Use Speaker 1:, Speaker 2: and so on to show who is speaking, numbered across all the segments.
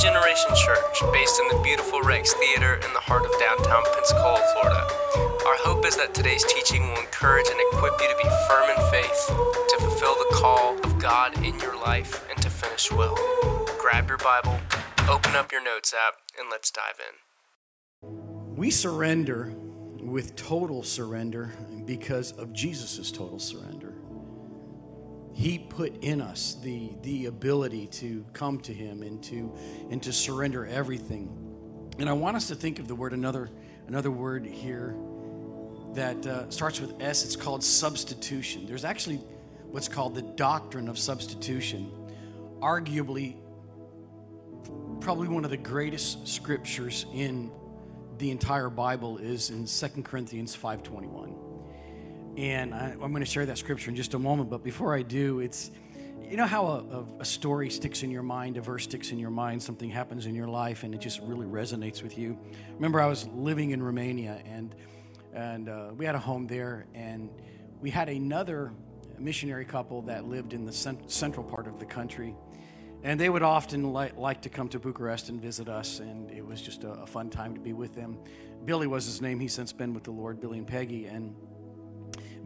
Speaker 1: Generation Church, based in the beautiful Rex Theater in the heart of downtown Pensacola, Florida. Our hope is that today's teaching will encourage and equip you to be firm in faith, to fulfill the call of God in your life, and to finish well. Grab your Bible, open up your notes app, and let's dive in.
Speaker 2: We surrender with total surrender because of Jesus' total surrender. He put in us the, the ability to come to Him and to, and to surrender everything. And I want us to think of the word, another, another word here that uh, starts with S. It's called substitution. There's actually what's called the doctrine of substitution. Arguably, probably one of the greatest scriptures in the entire Bible is in 2 Corinthians 5:21. And I, am going to share that scripture in just a moment. But before I do, it's you know how a, a, story sticks in your mind, a verse sticks in your mind, something happens in your life, and it just really resonates with you. Remember, I was living in Romania, and and uh, we had a home there, and we had another missionary couple that lived in the cent- central part of the country. And they would often li- like to come to Bucharest and visit us, and it was just a, a fun time to be with them. Billy was his name. He's since been with the Lord, Billy and Peggy. And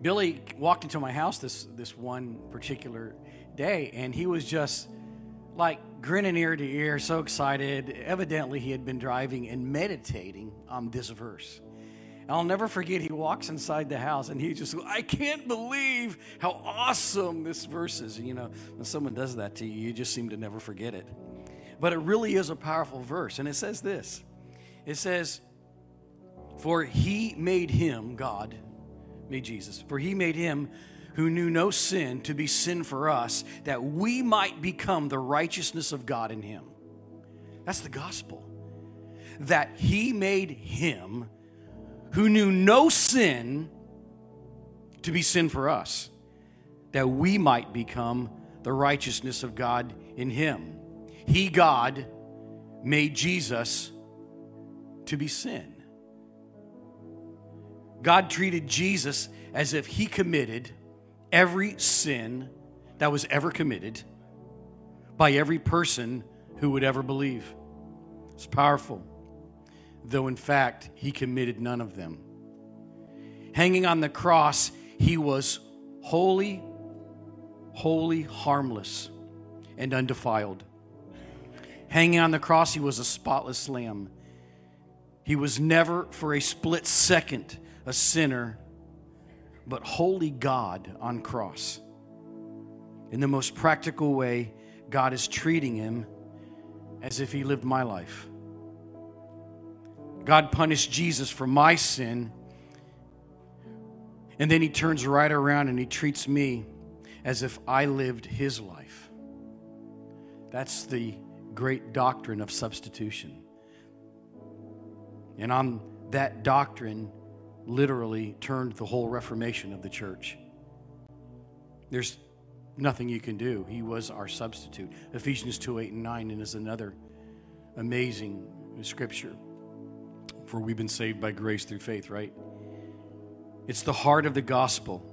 Speaker 2: Billy walked into my house this, this one particular day, and he was just like grinning ear to ear, so excited. Evidently, he had been driving and meditating on this verse. I'll never forget, he walks inside the house and he just, I can't believe how awesome this verse is. You know, when someone does that to you, you just seem to never forget it. But it really is a powerful verse. And it says this it says, For he made him, God, made Jesus, for he made him who knew no sin to be sin for us, that we might become the righteousness of God in him. That's the gospel. That he made him who knew no sin to be sin for us, that we might become the righteousness of God in him. He, God, made Jesus to be sin. God treated Jesus as if he committed every sin that was ever committed by every person who would ever believe. It's powerful though in fact he committed none of them. Hanging on the cross, he was holy, holy, harmless, and undefiled. Hanging on the cross, he was a spotless lamb. He was never for a split second a sinner, but holy God on cross. In the most practical way, God is treating him as if he lived my life. God punished Jesus for my sin. And then he turns right around and he treats me as if I lived his life. That's the great doctrine of substitution. And on that doctrine, literally turned the whole Reformation of the church. There's nothing you can do. He was our substitute. Ephesians 2 8 and 9 and is another amazing scripture for we've been saved by grace through faith, right? It's the heart of the gospel.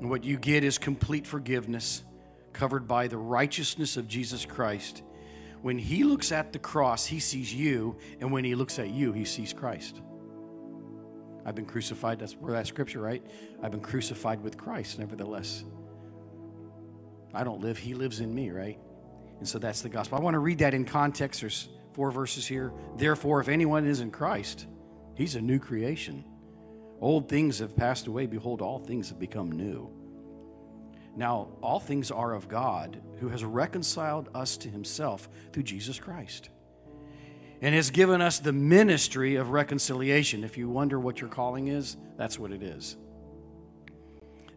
Speaker 2: And what you get is complete forgiveness covered by the righteousness of Jesus Christ. When he looks at the cross, he sees you, and when he looks at you, he sees Christ. I've been crucified. That's where that scripture, right? I've been crucified with Christ, nevertheless. I don't live, he lives in me, right? And so that's the gospel. I want to read that in context. There's four verses here. Therefore, if anyone is in Christ, he's a new creation. Old things have passed away. Behold, all things have become new. Now, all things are of God, who has reconciled us to himself through Jesus Christ and has given us the ministry of reconciliation. If you wonder what your calling is, that's what it is.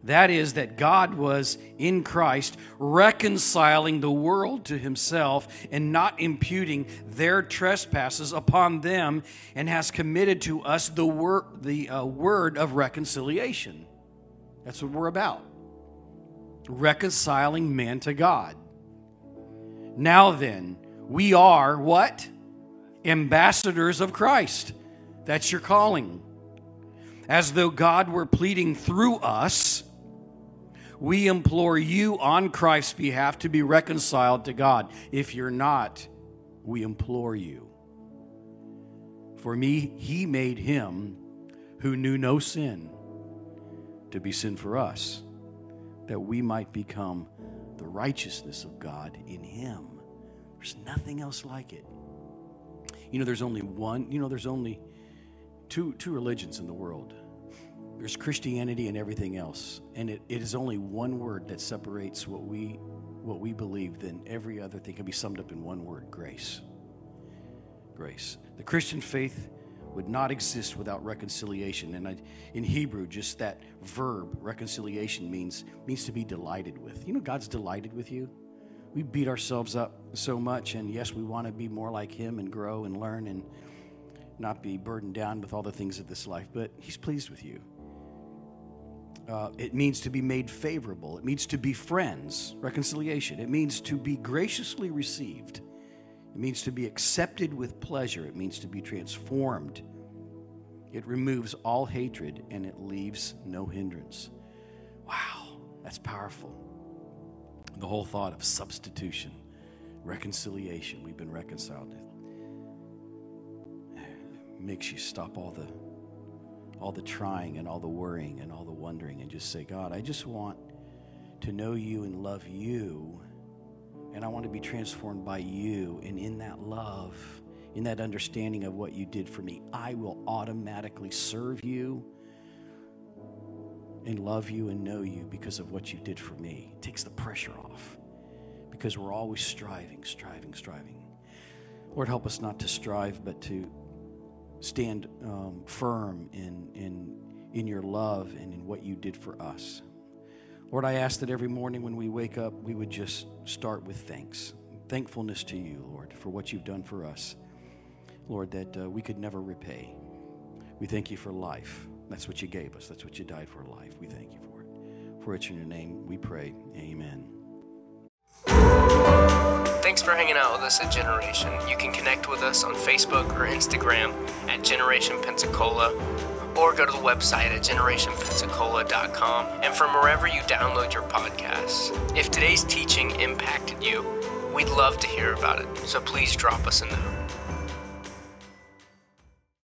Speaker 2: That is, that God was in Christ reconciling the world to himself and not imputing their trespasses upon them, and has committed to us the, wor- the uh, word of reconciliation. That's what we're about reconciling man to God. Now then, we are what? Ambassadors of Christ. That's your calling. As though God were pleading through us We implore you on Christ's behalf to be reconciled to God. If you're not, we implore you. For me, he made him who knew no sin to be sin for us, that we might become the righteousness of God in him. There's nothing else like it. You know, there's only one, you know, there's only two, two religions in the world there's Christianity and everything else. And it, it is only one word that separates what we, what we believe, then every other thing can be summed up in one word grace. Grace. The Christian faith would not exist without reconciliation. And I, in Hebrew, just that verb, reconciliation, means, means to be delighted with. You know, God's delighted with you. We beat ourselves up so much, and yes, we want to be more like Him and grow and learn and not be burdened down with all the things of this life, but He's pleased with you. Uh, it means to be made favorable. It means to be friends, reconciliation. It means to be graciously received. It means to be accepted with pleasure. It means to be transformed. It removes all hatred and it leaves no hindrance. Wow, that's powerful. The whole thought of substitution, reconciliation. We've been reconciled. It makes you stop all the all the trying and all the worrying and all the wondering and just say, God, I just want to know you and love you. And I want to be transformed by you. And in that love, in that understanding of what you did for me, I will automatically serve you and love you and know you because of what you did for me. It takes the pressure off because we're always striving, striving, striving. Lord, help us not to strive, but to stand um, firm in, in, in your love and in what you did for us. Lord, I ask that every morning when we wake up, we would just start with thanks. Thankfulness to you, Lord, for what you've done for us. Lord, that uh, we could never repay. We thank you for life. That's what you gave us. That's what you died for life. We thank you for it. For it's in your name we pray. Amen.
Speaker 1: Thanks for hanging out with us at Generation. You can connect with us on Facebook or Instagram at Generation Pensacola or go to the website at generationpensacola.com and from wherever you download your podcasts. If today's teaching impacted you, we'd love to hear about it, so please drop us a note.